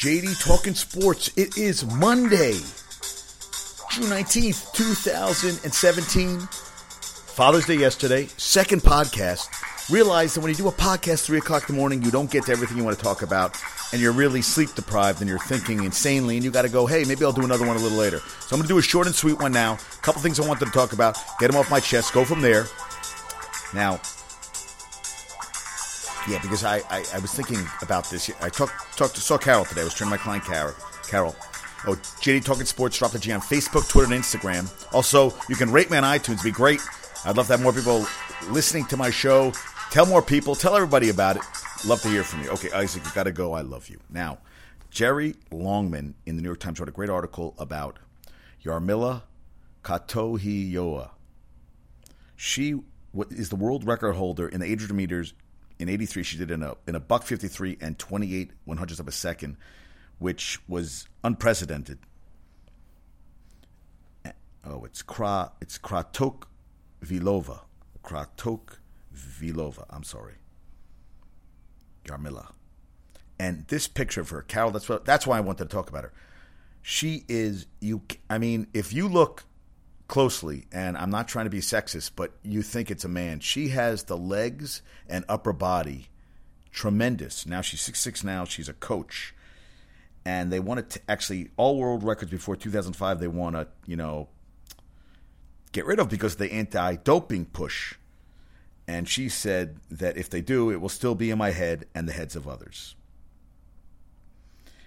JD Talking Sports. It is Monday, June 19th, 2017. Father's Day yesterday, second podcast. Realize that when you do a podcast 3 o'clock in the morning, you don't get to everything you want to talk about, and you're really sleep deprived and you're thinking insanely, and you got to go, hey, maybe I'll do another one a little later. So I'm going to do a short and sweet one now. A couple things I wanted to talk about, get them off my chest, go from there. Now, yeah, because I, I, I was thinking about this. I talked talked to saw Carol today. I was training my client Carol. Carol. Oh, JD Talking Sports. Drop the G on Facebook, Twitter, and Instagram. Also, you can rate me on iTunes. It'd be great. I'd love to have more people listening to my show. Tell more people. Tell everybody about it. Love to hear from you. Okay, Isaac, you got to go. I love you. Now, Jeré Longman in the New York Times wrote a great article about Jarmila Katohioa. She is the world record holder in the 800 meters in 83 she did in a in a buck 53 and 28 one hundredths of a second which was unprecedented. Eh, oh it's kra it's kratok vilova. Kratok vilova i'm sorry. Jarmila. And this picture of her carol that's what that's why i wanted to talk about her. She is you i mean if you look closely, and I'm not trying to be sexist, but you think it's a man. She has the legs and upper body tremendous. Now she's six six now. She's a coach, and they wanted to actually all world records before 2005. They want to you know get rid of because of the anti-doping push. And she said that if they do, it will still be in my head and the heads of others.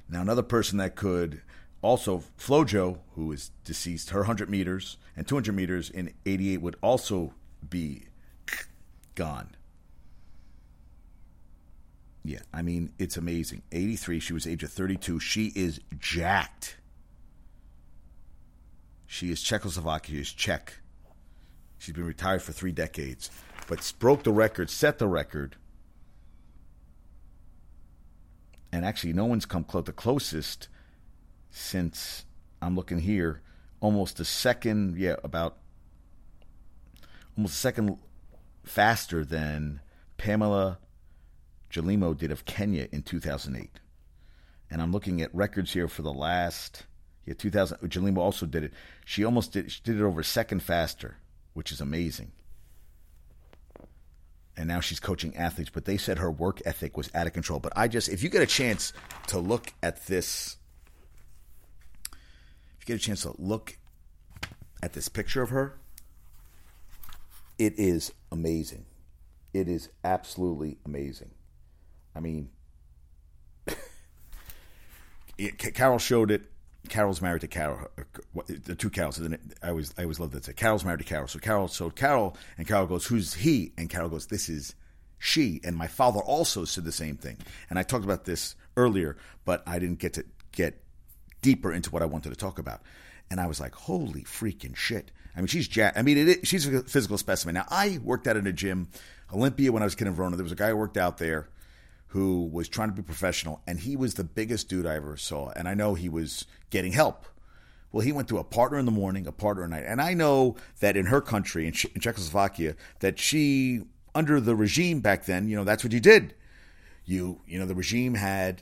Now, another person that could also, Flojo, who is deceased, her 100 meters and 200 meters in 88 would also be gone. Yeah, I mean, it's amazing. 83, she was age of 32. She is jacked. She is Czechoslovakia, is Czech. She's been retired for three decades, but broke the record, set the record. And actually, no one's come close. The closest since I'm looking here, almost a second, yeah, about almost a second faster than Pamela Jelimo did of Kenya in 2008. And I'm looking at records here for the last, yeah, 2000. Jelimo also did it. She almost did, she did it over a second faster, which is amazing. And now she's coaching athletes, but they said her work ethic was out of control. But I just, if you get a chance to look at this you get a chance to look at this picture of her, it is amazing. It is absolutely amazing. I mean, Carol showed it. Carol's married to Carol. Uh, the two Carols. I always, I always love that. Carol's married to Carol. So Carol showed Carol, and Carol goes, "Who's he?" And Carol goes, "This is she." And my father also said the same thing. And I talked about this earlier, but I didn't get to get deeper into what I wanted to talk about. And I was like, holy freaking shit. I mean, she's jack. I mean, it, she's a physical specimen. Now, I worked out in a gym, Olympia, when I was a kid in Verona. There was a guy who worked out there who was trying to be professional, and he was the biggest dude I ever saw. And I know he was getting help. Well, he went to a partner in the morning, a partner at night. And I know that in her country, in, in Czechoslovakia, that she, under the regime back then, you know, that's what you did. You, you know, the regime had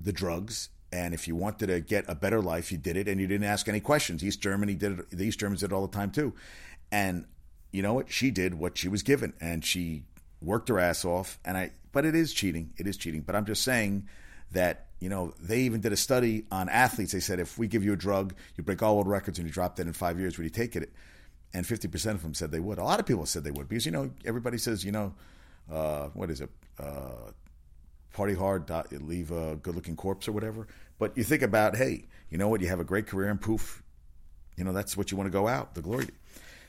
the drugs and if you wanted to get a better life, you did it, and you didn't ask any questions. East Germany did it. The East Germans did it all the time too. And you know what? She did what she was given, and she worked her ass off. And I, but it is cheating. It is cheating. But I'm just saying that you know they even did a study on athletes. They said if we give you a drug, you break all world records, and you drop dead in five years, would you take it? And 50% of them said they would. A lot of people said they would because you know everybody says you know uh, what is it? Uh, party hard, leave a good looking corpse or whatever. But you think about, hey, you know what? You have a great career and poof, you know, that's what you want to go out, the glory.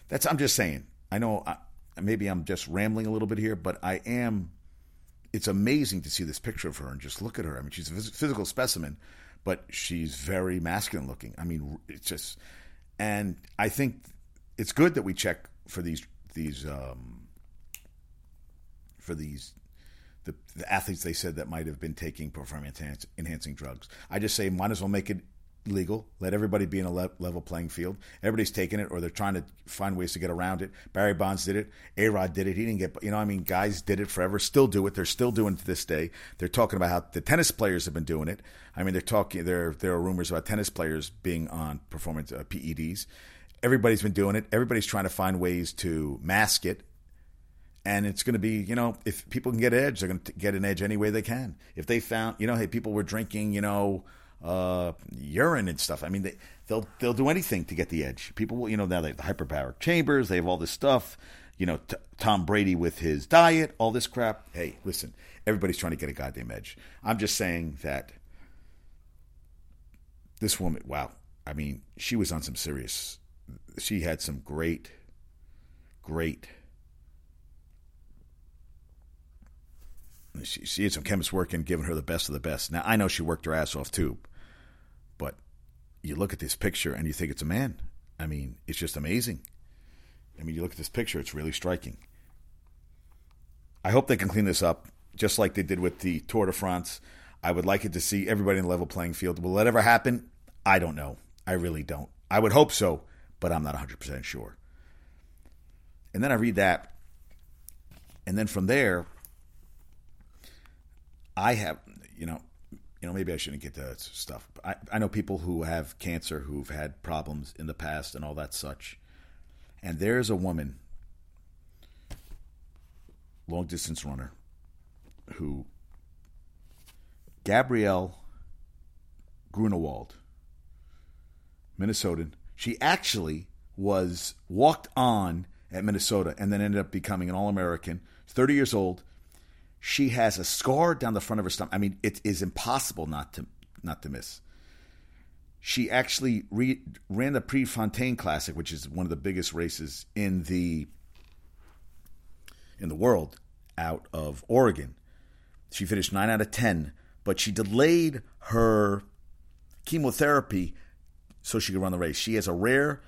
That's, I'm just saying. I know I, maybe I'm just rambling a little bit here, but I am. It's amazing to see this picture of her and just look at her. I mean, she's a physical specimen, but she's very masculine looking. I mean, it's just, and I think it's good that we check for these these um, for these the, the athletes they said that might have been taking performance enhancing drugs. I just say might as well make it legal. Let everybody be in a le- level playing field. Everybody's taking it, or they're trying to find ways to get around it. Barry Bonds did it. A Rod did it. He didn't get, you know, I mean, guys did it forever. Still do it. They're still doing it to this day. They're talking about how the tennis players have been doing it. I mean, they're talking. There, there are rumors about tennis players being on performance uh, PEDs. Everybody's been doing it. Everybody's trying to find ways to mask it. And it's going to be, you know, if people can get an edge, they're going to get an edge any way they can. If they found, you know, hey, people were drinking, you know, uh, urine and stuff. I mean, they, they'll they'll do anything to get the edge. People, will, you know, now they have the hyperbaric chambers. They have all this stuff. You know, t- Tom Brady with his diet, all this crap. Hey, listen, everybody's trying to get a goddamn edge. I'm just saying that this woman, wow. I mean, she was on some serious. She had some great, great. She, she had some chemists working, giving her the best of the best. Now I know she worked her ass off too, but you look at this picture and you think it's a man. I mean, it's just amazing. I mean, you look at this picture, it's really striking. I hope they can clean this up, just like they did with the Tour de France. I would like it to see everybody in the level playing field. Will that ever happen? I don't know. I really don't. I would hope so, but I'm not 100% sure. And then I read that. And then from there, I have, you know, you know, maybe I shouldn't get to stuff. I, I know people who have cancer who've had problems in the past and all that such. And there's a woman, long distance runner, who, Gabrielle Grunewald, Minnesotan, she actually was walked on at Minnesota and then ended up becoming an All American, 30 years old she has a scar down the front of her stomach. I mean, it is impossible not to not to miss. She actually re, ran the Prefontaine Classic, which is one of the biggest races in the in the world, out of Oregon. She finished nine out of ten, but she delayed her chemotherapy so she could run the race. She has a rare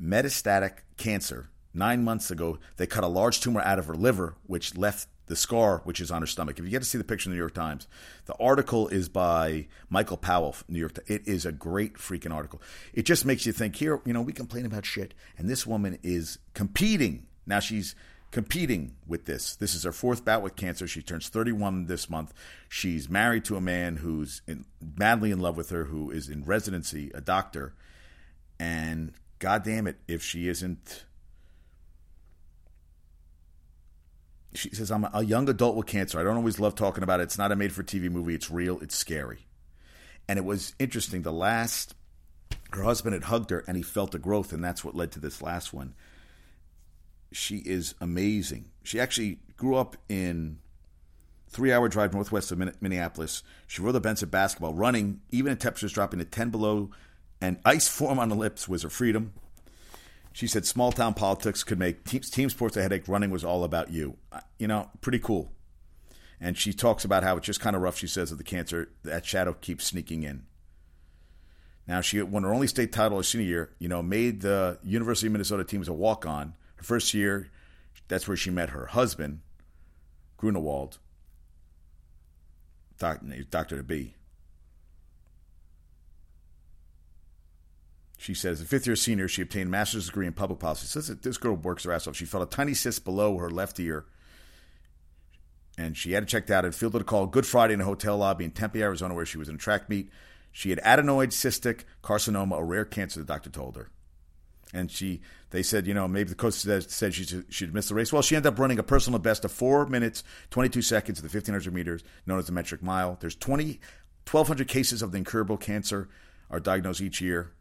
metastatic cancer. Nine months ago, they cut a large tumor out of her liver, which left the scar which is on her stomach. If you get to see the picture in the New York Times, the article is by Michael Powell, New York. Times. It is a great freaking article. It just makes you think. Here, you know, we complain about shit, and this woman is competing. Now she's competing with this. This is her fourth bout with cancer. She turns 31 this month. She's married to a man who's in, madly in love with her, who is in residency, a doctor, and God damn it, if she isn't she says, I'm a young adult with cancer. I don't always love talking about it. It's not a made for TV movie. It's real. It's scary. And it was interesting. The last, her husband had hugged her and he felt the growth, and that's what led to this last one. She is amazing. She actually grew up in three hour drive northwest of Minneapolis. She rode the bench at basketball, running, even at temperatures dropping to 10 below, and ice form on the lips was her freedom. She said small town politics could make team, team sports a headache. Running was all about you. You know, pretty cool. And she talks about how it's just kind of rough. She says that the cancer, that shadow keeps sneaking in. Now she won her only state title her senior year. You know, made the University of Minnesota team as a walk on. Her first year, that's where she met her husband, Grunewald, doctor to be. She says, a fifth year senior, she obtained a master's degree in public policy. Says that this girl works her ass off. She felt a tiny cyst below her left ear, and she had it checked out and fielded a call Good Friday in a hotel lobby in Tempe, Arizona, where she was in a track meet. She had adenoid cystic carcinoma, a rare cancer. The doctor told her, and she they said, you know, maybe the coach said, said she should, she'd miss the race. Well, she ended up running a personal best of four minutes, 22 seconds at the 1500 meters, known as the metric mile. There's 20, 1,200 cases of the incurable cancer are diagnosed each year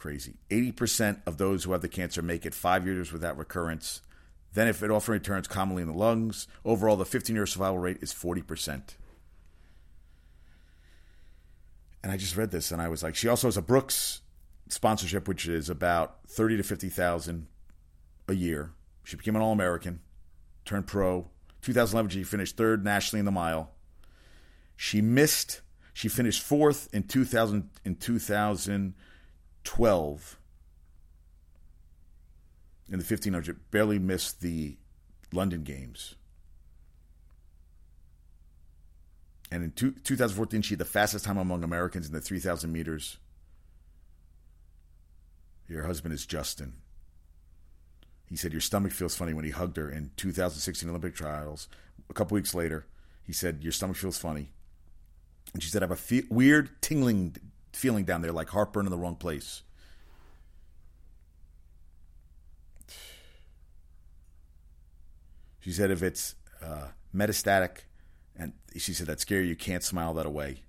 crazy. 80% of those who have the cancer make it five years without recurrence. Then, if it often returns commonly in the lungs, overall, the 15 year survival rate is 40%. And I just read this and I was like, she also has a Brooks sponsorship, which is about 30 to 50,000 a year. She became an All American, turned pro. 2011, she finished third nationally in the mile. She missed, she finished fourth in 2000, in 2000 12 in the 1500, barely missed the London Games. And in two, 2014, she had the fastest time among Americans in the 3,000 meters. Your husband is Justin. He said your stomach feels funny when he hugged her in 2016 Olympic trials. A couple weeks later, he said your stomach feels funny, and she said I have a fe- weird tingling feeling down there, like heartburn in the wrong place. She said if it's uh, metastatic, and she said that's scary, you can't smile that away.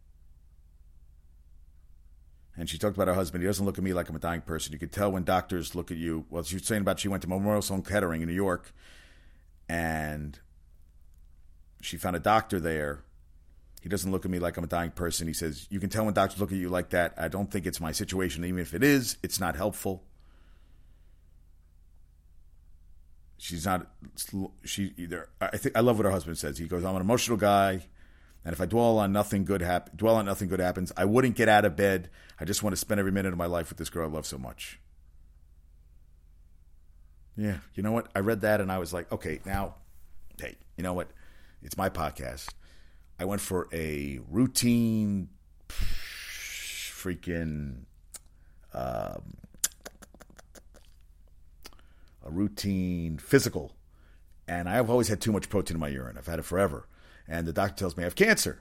And she talked about her husband. He doesn't look at me like I'm a dying person. You could tell when doctors look at you. Well, she was saying about she went to Memorial Sloan Kettering in New York, and she found a doctor there. He doesn't look at me like I'm a dying person. He says, You can tell when doctors look at you like that. I don't think it's my situation. Even if it is, it's not helpful. She's not, she either, I think, I love what her husband says. He goes, I'm an emotional guy. And if I dwell on nothing good hap- dwell on nothing good happens, I wouldn't get out of bed. I just want to spend every minute of my life with this girl I love so much. Yeah, you know what? I read that and I was like, okay, now, hey, you know what? It's my podcast. I went for a routine, freaking, um, a routine physical, and I've always had too much protein in my urine. I've had it forever and the doctor tells me I have cancer.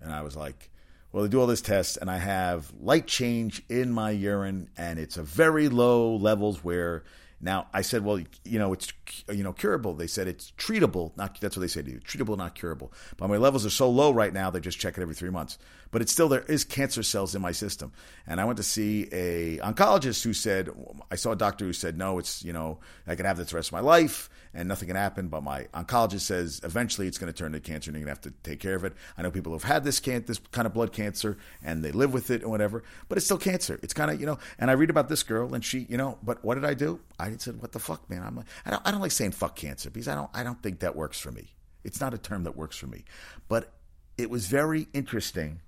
And I was like, well, they do all this tests, and I have light change in my urine, and it's a very low levels where now I said, well, you know, it's you know curable. They said it's treatable. Not that's what they say to you, treatable, not curable. But my levels are so low right now, they just check it every three months. But it's still there is cancer cells in my system. And I went to see a oncologist who said, I saw a doctor who said, no, it's you know I can have this the rest of my life and nothing can happen. But my oncologist says eventually it's going to turn to cancer and you're going to have to take care of it. I know people who've had this can this kind of blood cancer and they live with it and whatever, but it's still cancer. It's kind of you know. And I read about this girl and she you know, but what did I do? I said, what the fuck, man? I'm like, I don't I don't like saying fuck cancer because I don't I don't think that works for me. It's not a term that works for me, but it was very interesting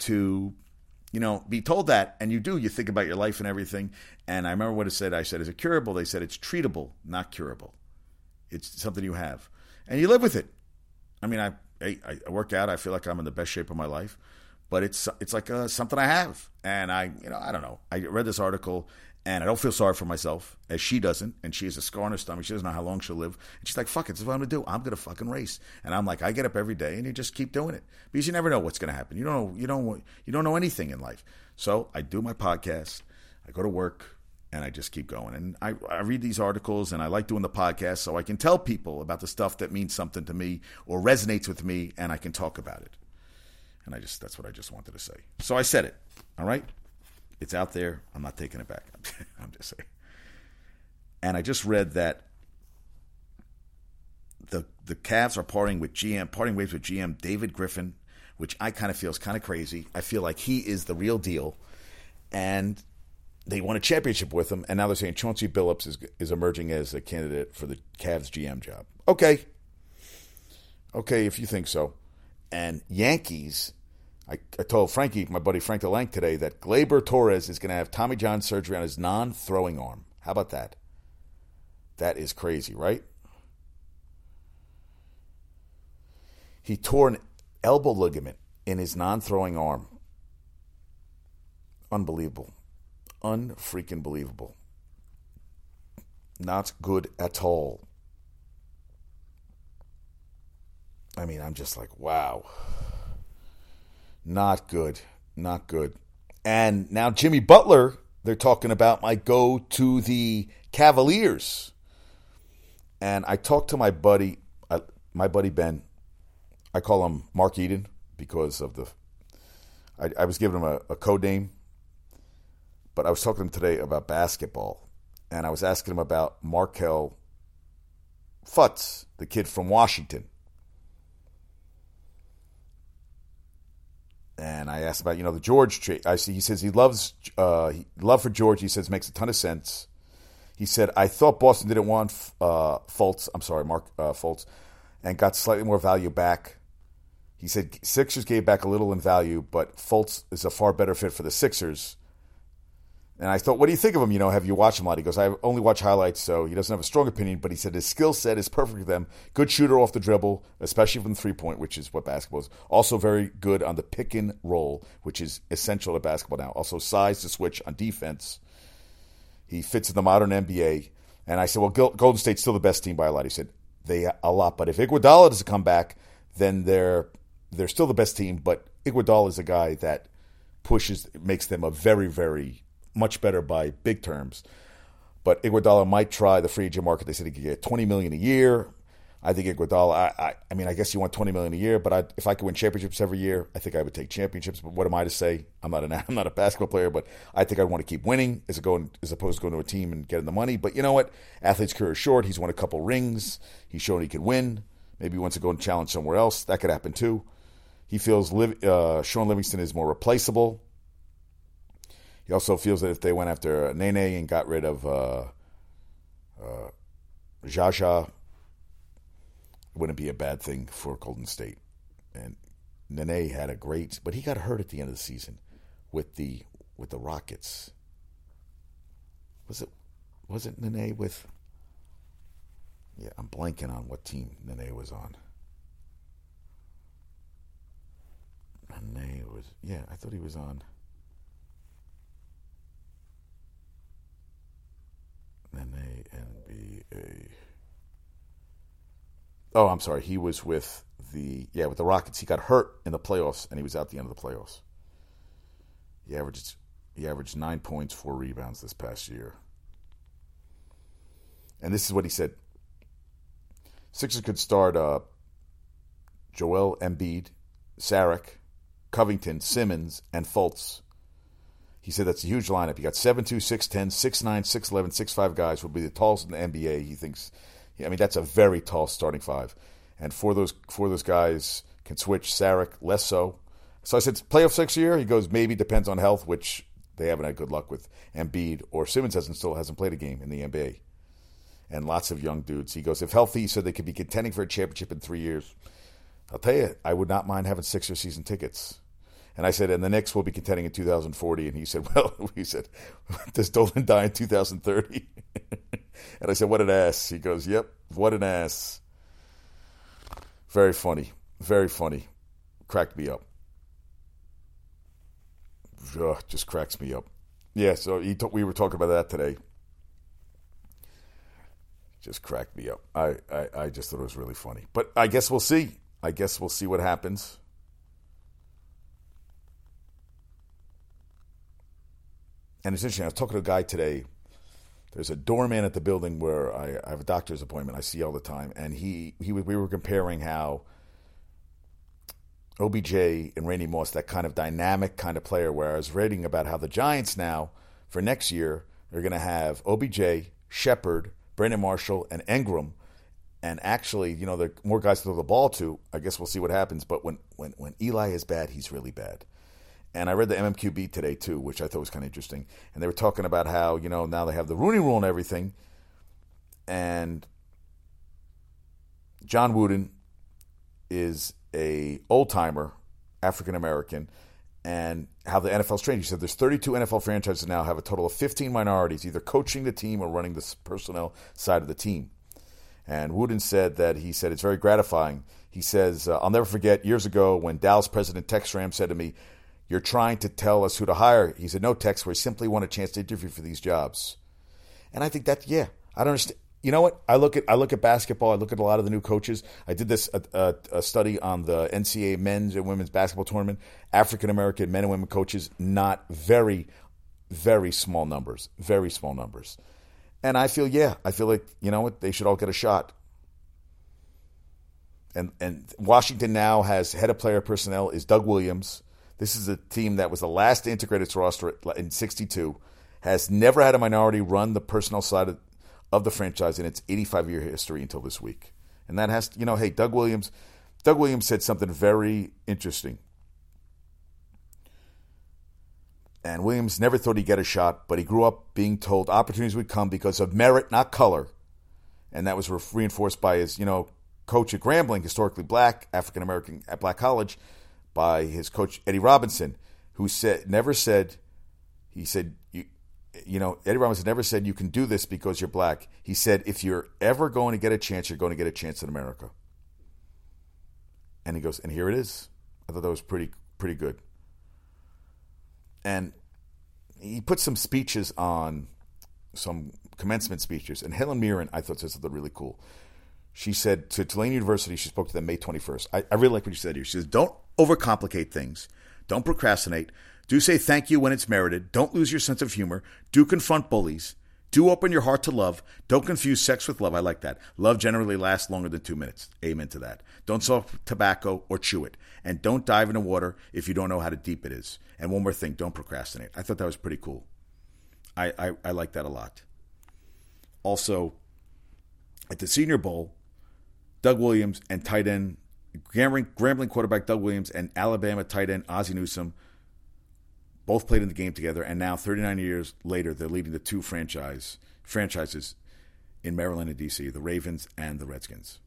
to you know, be told that, and you do, you think about your life and everything. And I remember what it said. I said, "Is it curable?" They said, "It's treatable, not curable." It's something you have, and you live with it. I mean, I I, I work out. I feel like I'm in the best shape of my life, but it's it's like uh, something I have, and I you know I don't know. I read this article, and I don't feel sorry for myself as she doesn't, and she has a scar on her stomach. She doesn't know how long she'll live, and she's like, "Fuck it, this is what I'm gonna do. I'm gonna fucking race." And I'm like, I get up every day, and you just keep doing it because you never know what's gonna happen. You don't know you don't you don't know anything in life. So I do my podcast. I go to work and I just keep going. And I, I read these articles and I like doing the podcast so I can tell people about the stuff that means something to me or resonates with me and I can talk about it. And I just, that's what I just wanted to say. So I said it. All right. It's out there. I'm not taking it back. I'm just saying. And I just read that the the Cavs are parting with GM, parting ways with GM David Griffin, which I kind of feel is kind of crazy. I feel like he is the real deal, and they won a championship with him, and now they're saying Chauncey Billups is is emerging as a candidate for the Cavs GM job. Okay, okay, if you think so. And Yankees, I, I told Frankie, my buddy Frank DeLank today, that Gleyber Torres is going to have Tommy John surgery on his non-throwing arm. How about that? That is crazy, right? He tore an elbow ligament in his non-throwing arm. Unbelievable unfreaking believable. Not good at all. I mean, I'm just like, wow. Not good. Not good. And now Jimmy Butler, they're talking about might go to the Cavaliers. And I talked to my buddy, uh, my buddy Ben. I call him Mark Eden because of the. I, I was giving him a, a code name but I was talking to him today about basketball, and I was asking him about Markelle Fultz, the kid from Washington. And I asked about you know the George trade. I see he says he loves uh, love for George. He says makes a ton of sense. He said I thought Boston didn't want uh, Fultz. I'm sorry, Mark uh, Fultz, and got slightly more value back. He said Sixers gave back a little in value, but Fultz is a far better fit for the Sixers And I thought, what do you think of him? You know, have you watched him a lot? He goes, I only watch highlights, so he doesn't have a strong opinion, but he said his skill set is perfect for them. Good shooter off the dribble, especially from the three point, which is what basketball is. Also very good on the pick and roll, which is essential to basketball now. Also size to switch on defense. He fits in the modern NBA. And I said, well, Golden State's still the best team by a lot. He said, they a lot, but if Iguodala doesn't come back, then they're they're still the best team. But Iguodala is a guy that pushes, makes them a very, very much better by big terms. But Iguodala might try the free agent market. They said he could get twenty million a year. I think Iguodala. I, I, I mean, I guess you want twenty million a year, but I, if I could win championships every year, I think I would take championships. But what am I to say? I'm not an I'm not a basketball player, but I think I want to keep winning as going as opposed to going to a team and getting the money. But you know what? Athlete's career is short. He's won a couple rings. He's shown he can win. Maybe he wants to go and challenge somewhere else. That could happen too. He feels uh, Shaun Livingston is more replaceable. He also feels that if they went after Nene and got rid of uh, uh, Jaja, it wouldn't be a bad thing for Golden State. And Nene had a great, but he got hurt at the end of the season with the with the Rockets. Was it was it Nene with? Yeah, I'm blanking on what team Nene was on. Nene was yeah, I thought he was on. N-A-N-B-A. Oh, I'm sorry. He was with the yeah with the Rockets. He got hurt in the playoffs, and he was out the end of the playoffs. He averaged he averaged nine points, four rebounds this past year. And this is what he said: Sixers could start uh, Joel Embiid, Saric, Covington, Simmons, and Fultz he said that's a huge lineup. You got 7'2, 6'10, 6'9, 6'11, 6'5 guys will be the tallest in the NBA. He thinks, I mean, that's a very tall starting five. And for those for those guys can switch, Saric less so. So I said, playoff six year? He goes, maybe depends on health, which they haven't had good luck with. Embiid or Simmons hasn't still hasn't played a game in the NBA. And lots of young dudes. He goes, if healthy, he said they could be contending for a championship in three years. I'll tell you, I would not mind having Sixer season tickets. And I said, and the Knicks will be contending in 2040. And he said, well, he said, does Dolan die in 2030? and I said, what an ass. He goes, yep, what an ass. Very funny. Very funny. Cracked me up. Ugh, just cracks me up. Yeah, so he t- we were talking about that today. Just cracked me up. I, I, I just thought it was really funny. But I guess we'll see. I guess we'll see what happens. And it's interesting. I was talking to a guy today. There's a doorman at the building where I, I have a doctor's appointment. I see all the time, and he he we were comparing how OBJ and Randy Moss, that kind of dynamic kind of player. Where I was reading about how the Giants now for next year they're going to have OBJ, Shepard, Brandon Marshall, and Ingram. And actually, you know, there are more guys to throw the ball to. I guess we'll see what happens. But when, when, when Eli is bad, he's really bad. And I read the MMQB today too, which I thought was kind of interesting. And they were talking about how you know now they have the Rooney Rule and everything, and John Wooten is a old timer, African American, and how the NFL's changed. He said there's 32 NFL franchises now have a total of 15 minorities, either coaching the team or running the personnel side of the team. And Wooten said that he said it's very gratifying. He says, uh, I'll never forget years ago when Dallas president Tex Schramm said to me, you're trying to tell us who to hire. He said, No, Tex, we simply want a chance to interview for these jobs. And I think that, yeah, I don't understand. You know what? I look at I look at basketball. I look at a lot of the new coaches. I did this a, a, a study on the NCAA men's and women's basketball tournament. African American men and women coaches, not very, very small numbers, very small numbers. And I feel, yeah, I feel like you know what? They should all get a shot. And and Washington now has head of player personnel is Doug Williams this is a team that was the last to integrate its roster in 62, has never had a minority run the personnel side of, of the franchise in its 85 year history until this week. And that has, to, you know, hey, Doug Williams, Doug Williams said something very interesting. And Williams never thought he'd get a shot, but he grew up being told opportunities would come because of merit, not color. And that was reinforced by his, you know, coach at Grambling, historically black, African American at Black College, by his coach Eddie Robinson, who said never said he said you, you know, Eddie Robinson never said you can do this because you're black. He said if you're ever going to get a chance, you're going to get a chance in America. And he goes, and here it is. I thought that was pretty pretty good. And he put some speeches on some commencement speeches, and Helen Mirren, I thought said something really cool. She said to Tulane University, she spoke to them May 21st. I, I really like what she said here. She says, Don't overcomplicate things, don't procrastinate, do say thank you when it's merited, don't lose your sense of humor, do confront bullies. Do open your heart to love. Don't confuse sex with love. I like that. Love generally lasts longer than two minutes. Amen to that. Don't smoke tobacco or chew it. And don't dive into water if you don't know how deep it is. And one more thing don't procrastinate. I thought that was pretty cool. I, I, I like that a lot. Also, at the Senior Bowl, Doug Williams and tight end, Grambling, Grambling quarterback Doug Williams and Alabama tight end Ozzie Newsome both played in the game together, and now 39 years later, they're leading the two franchise franchises in Maryland and DC, the Ravens and the Redskins.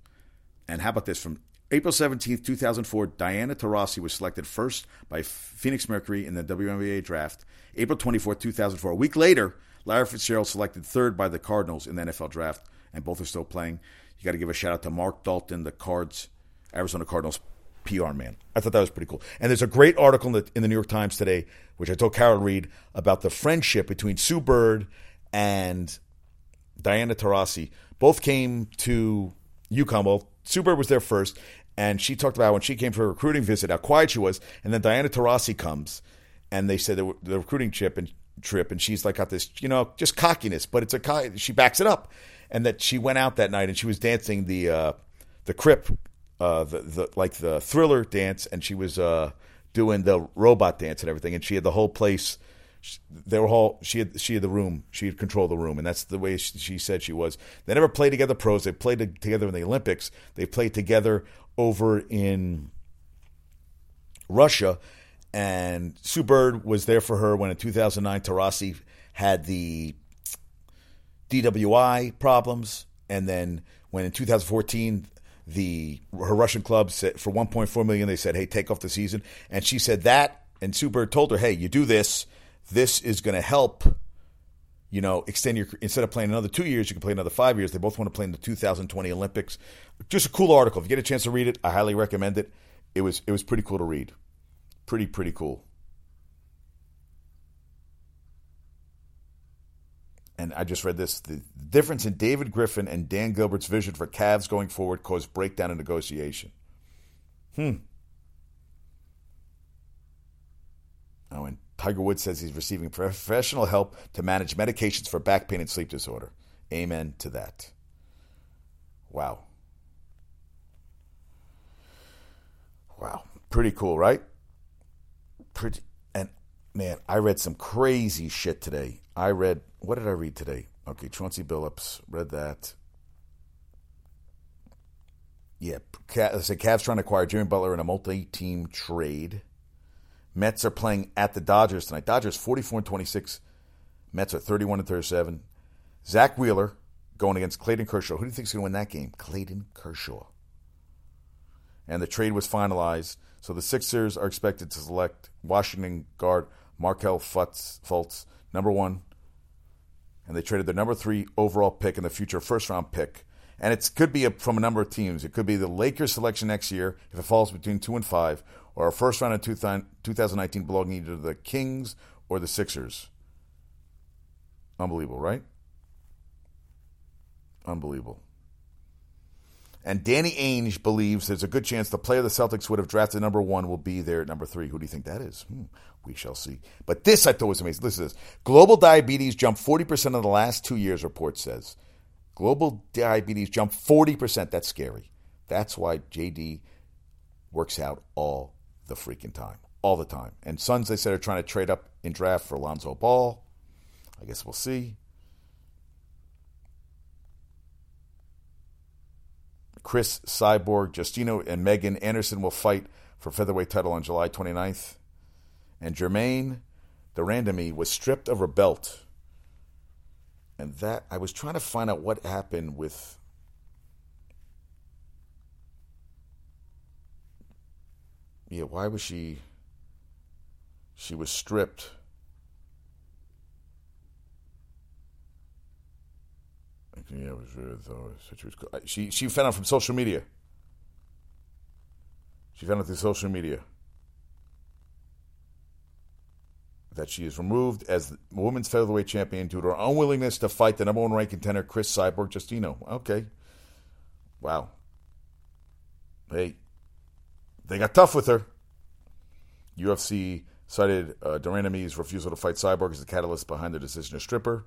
And how about this? From April 17th, 2004, Diana Taurasi was selected first by Phoenix Mercury in the WNBA draft. April 24th, 2004. A week later, Larry Fitzgerald selected third by the Cardinals in the NFL draft, and both are still playing. You got to give a shout out to Mark Dalton, the Cards, Arizona Cardinals PR man. I thought that was pretty cool. And there's a great article in the, in the New York Times today, which I told Carol to read, about the friendship between Sue Bird and Diana Taurasi. Both came to UConn. Well, Sue Bird was there first, and she talked about when she came for a recruiting visit, how quiet she was. And then Diana Taurasi comes, and they said the, the recruiting trip and trip, and she's like got this, you know, just cockiness, but it's a she backs it up, and that she went out that night and she was dancing the uh, the Crip uh, the, the like the thriller dance, and she was uh, doing the robot dance and everything, and she had the whole place. They were all she had. She had the room. She had control the room, and that's the way she, she said she was. They never played together pros. They played together in the Olympics. They played together over in Russia, and Sue Bird was there for her when in 2009 Taurasi had the DWI problems, and then when in 2014 the her Russian club said for 1.4 million they said, "Hey, take off the season." And she said that and Bird told her, "Hey, you do this. This is going to help you know, extend your instead of playing another 2 years, you can play another 5 years. They both want to play in the 2020 Olympics." Just a cool article. If you get a chance to read it, I highly recommend it. It was it was pretty cool to read. Pretty pretty cool. And I just read this the difference in David Griffin and Dan Gilbert's vision for Cavs going forward caused breakdown in negotiation. Hmm. Oh, and Tiger Woods says he's receiving professional help to manage medications for back pain and sleep disorder. Amen to that. Wow. Wow. Pretty cool, right? Pretty and man, I read some crazy shit today. I read what did I read today? Okay, Chauncey Billups, read that. Yeah, said Cavs trying to acquire Jimmy Butler in a multi-team trade. Mets are playing at the Dodgers tonight. Dodgers 44 and 26. Mets are 31 and 37. Zack Wheeler going against Clayton Kershaw. Who do you think is going to win that game? Clayton Kershaw. And the trade was finalized. So the Sixers are expected to select Washington guard Markelle Fultz, number one and they traded their number three overall pick and the future first round pick. And it could be a, from a number of teams. It could be the Lakers selection next year if it falls between two and five, or a first round in 2019 belonging either to the Kings or the Sixers. Unbelievable, right? Unbelievable. And Danny Ainge believes there's a good chance the player the Celtics would have drafted number one will be there at number three. Who do you think that is? Hmm, we shall see. But this I thought was amazing. Listen to this. Global diabetes jumped 40% in the last two years, report says. Global diabetes jumped 40%. That's scary. That's why JD works out all the freaking time. All the time. And Suns, they said, are trying to trade up in draft for Alonzo Ball. I guess we'll see. Cris Cyborg, Justino, and Megan Anderson will fight for featherweight title on July 29th. And Germaine Randamie was stripped of her belt. And that, I was trying to find out what happened with. Yeah, why was she. She was stripped. yeah, was, uh. She she found out from social media. She found out through social media that she is removed as women's featherweight champion due to her unwillingness to fight the number one ranked contender Cris Cyborg Justino. Okay, wow. Hey, they got tough with her. UFC cited uh, de Randamie's refusal to fight Cyborg as the catalyst behind the decision to strip her.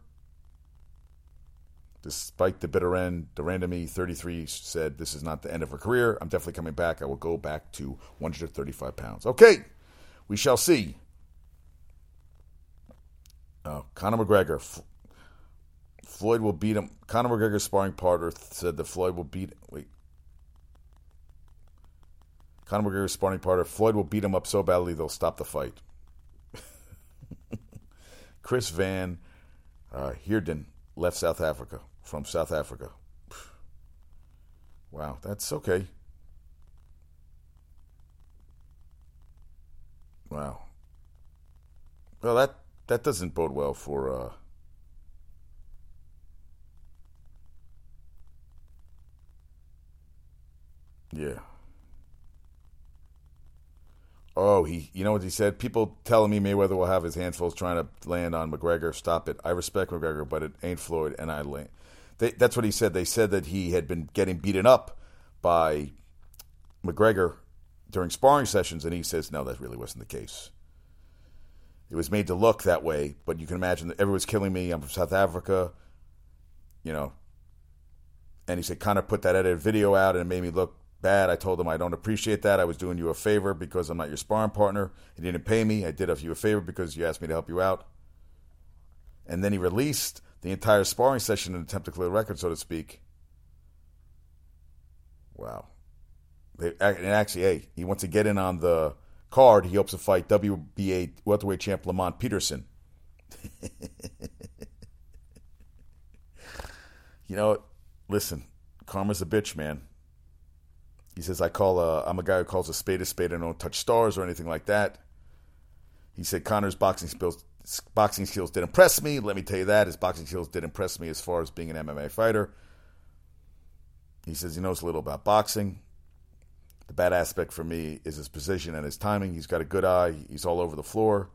Despite the bitter end, de Randamie, 33, said, This is not the end of her career. I'm definitely coming back. I will go back to 135 pounds. Okay, we shall see. Uh, Conor McGregor. F- Floyd will beat him. Conor McGregor's sparring partner said that Floyd will beat. Wait. Conor McGregor's sparring partner. Floyd will beat him up so badly they'll stop the fight. Chris Van uh, Heerden left South Africa from South Africa. Wow, that's okay. Wow. Well, that that doesn't bode well for. Uh, yeah. Oh, he, you know what he said? People telling me Mayweather will have his handfuls trying to land on McGregor. Stop it. I respect McGregor, but it ain't Floyd, and I land. They, that's what he said. They said that he had been getting beaten up by McGregor during sparring sessions, and he says, no, that really wasn't the case. It was made to look that way, but you can imagine that everyone's killing me. I'm from South Africa, you know. And he said, kind of put that edited video out, and it made me look bad. I told him I don't appreciate that. I was doing you a favor because I'm not your sparring partner. He didn't pay me. I did you a favor because you asked me to help you out. And then he released the entire sparring session in an attempt to clear the record, so to speak. Wow. They, and actually, hey, he wants to get in on the card. He hopes to fight WBA welterweight champ Lamont Peterson. you know, listen, karma's a bitch, man. He says, I call a, I'm a guy who calls a spade a spade. I don't touch stars or anything like that. He said Conor's boxing skills boxing skills did impress me. Let me tell you that. His boxing skills did impress me as far as being an MMA fighter. He says he knows a little about boxing. The bad aspect for me is his position and his timing. He's got a good eye. He's all over the floor.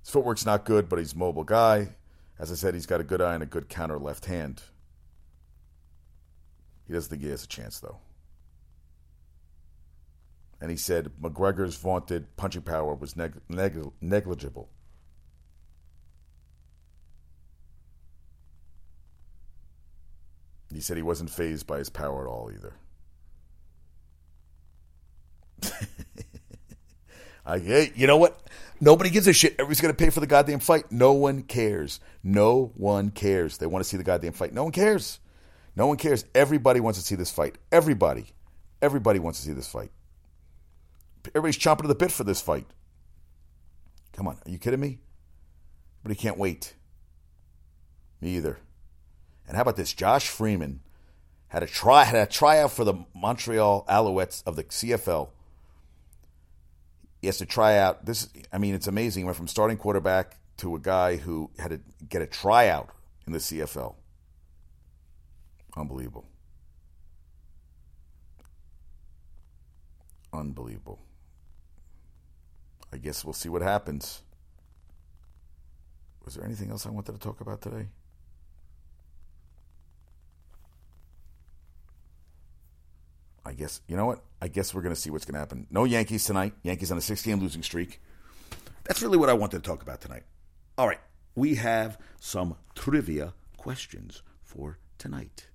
His footwork's not good, but he's a mobile guy. As I said, he's got a good eye and a good counter left hand. He doesn't think he has a chance, though. And he said McGregor's vaunted punching power was neg- neg- negligible. He said he wasn't fazed by his power at all either. I, hey, you know what? Nobody gives a shit. Everybody's going to pay for the goddamn fight. No one cares. No one cares. They want to see the goddamn fight. No one cares. No one cares. Everybody wants to see this fight. Everybody. Everybody wants to see this fight. Everybody's chomping at the bit for this fight. Come on. Are you kidding me? But he can't wait. Me either. And how about this? Josh Freeman had a try had a tryout for the Montreal Alouettes of the CFL. He has to try out this. I mean, it's amazing. He went from starting quarterback to a guy who had to get a tryout in the CFL. Unbelievable. Unbelievable. I guess we'll see what happens. Was there anything else I wanted to talk about today? Guess you know what? I guess we're going to see what's going to happen. No Yankees tonight. Yankees on a six-game losing streak. That's really what I wanted to talk about tonight. All right, we have some trivia questions for tonight.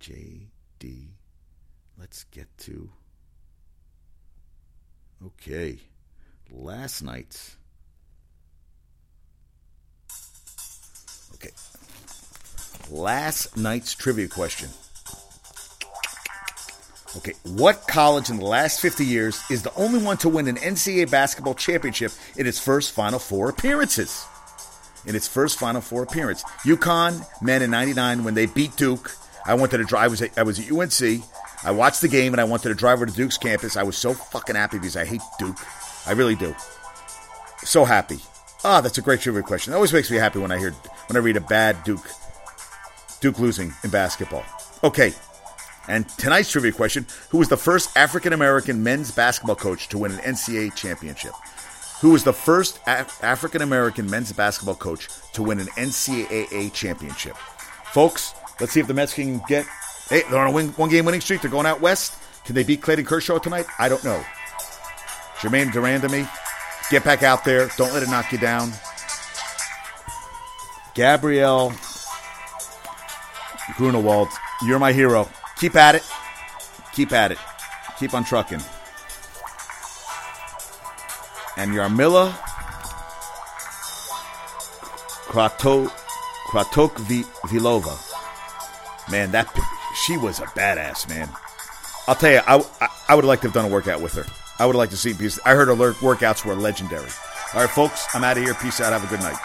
JD, let's get to. Okay, last night's. Okay, last night's trivia question. Okay, what college in the last 50 years is the only one to win an NCAA basketball championship in its first Final Four appearances? In its first Final Four appearance, UConn men in '99 when they beat Duke. I wanted to the drive. I was at, I was at UNC. I watched the game and I wanted to drive over to Duke's campus. I was so fucking happy because I hate Duke. I really do. So happy. Ah, oh, that's a great trivia question. It always makes me happy when I hear when I read a bad Duke Duke losing in basketball. Okay. And tonight's trivia question Who was the first African American men's basketball coach to win an NCAA championship? Who was the first Af- African American men's basketball coach to win an NCAA championship? Folks, let's see if the Mets can get. Hey, they're on a win, one game winning streak. They're going out west. Can they beat Clayton Kershaw tonight? I don't know. Germaine de Randamie. Get back out there. Don't let it knock you down. Gabrielle Grunewald, you're my hero. Keep at it. Keep at it. Keep on trucking. And Jarmila Krato, Kratok Vilova. Man, that she was a badass, man. I'll tell you, I, I, I would like to have done a workout with her. I would like to see because I heard her workouts were legendary. All right, folks, I'm out of here. Peace out. Have a good night.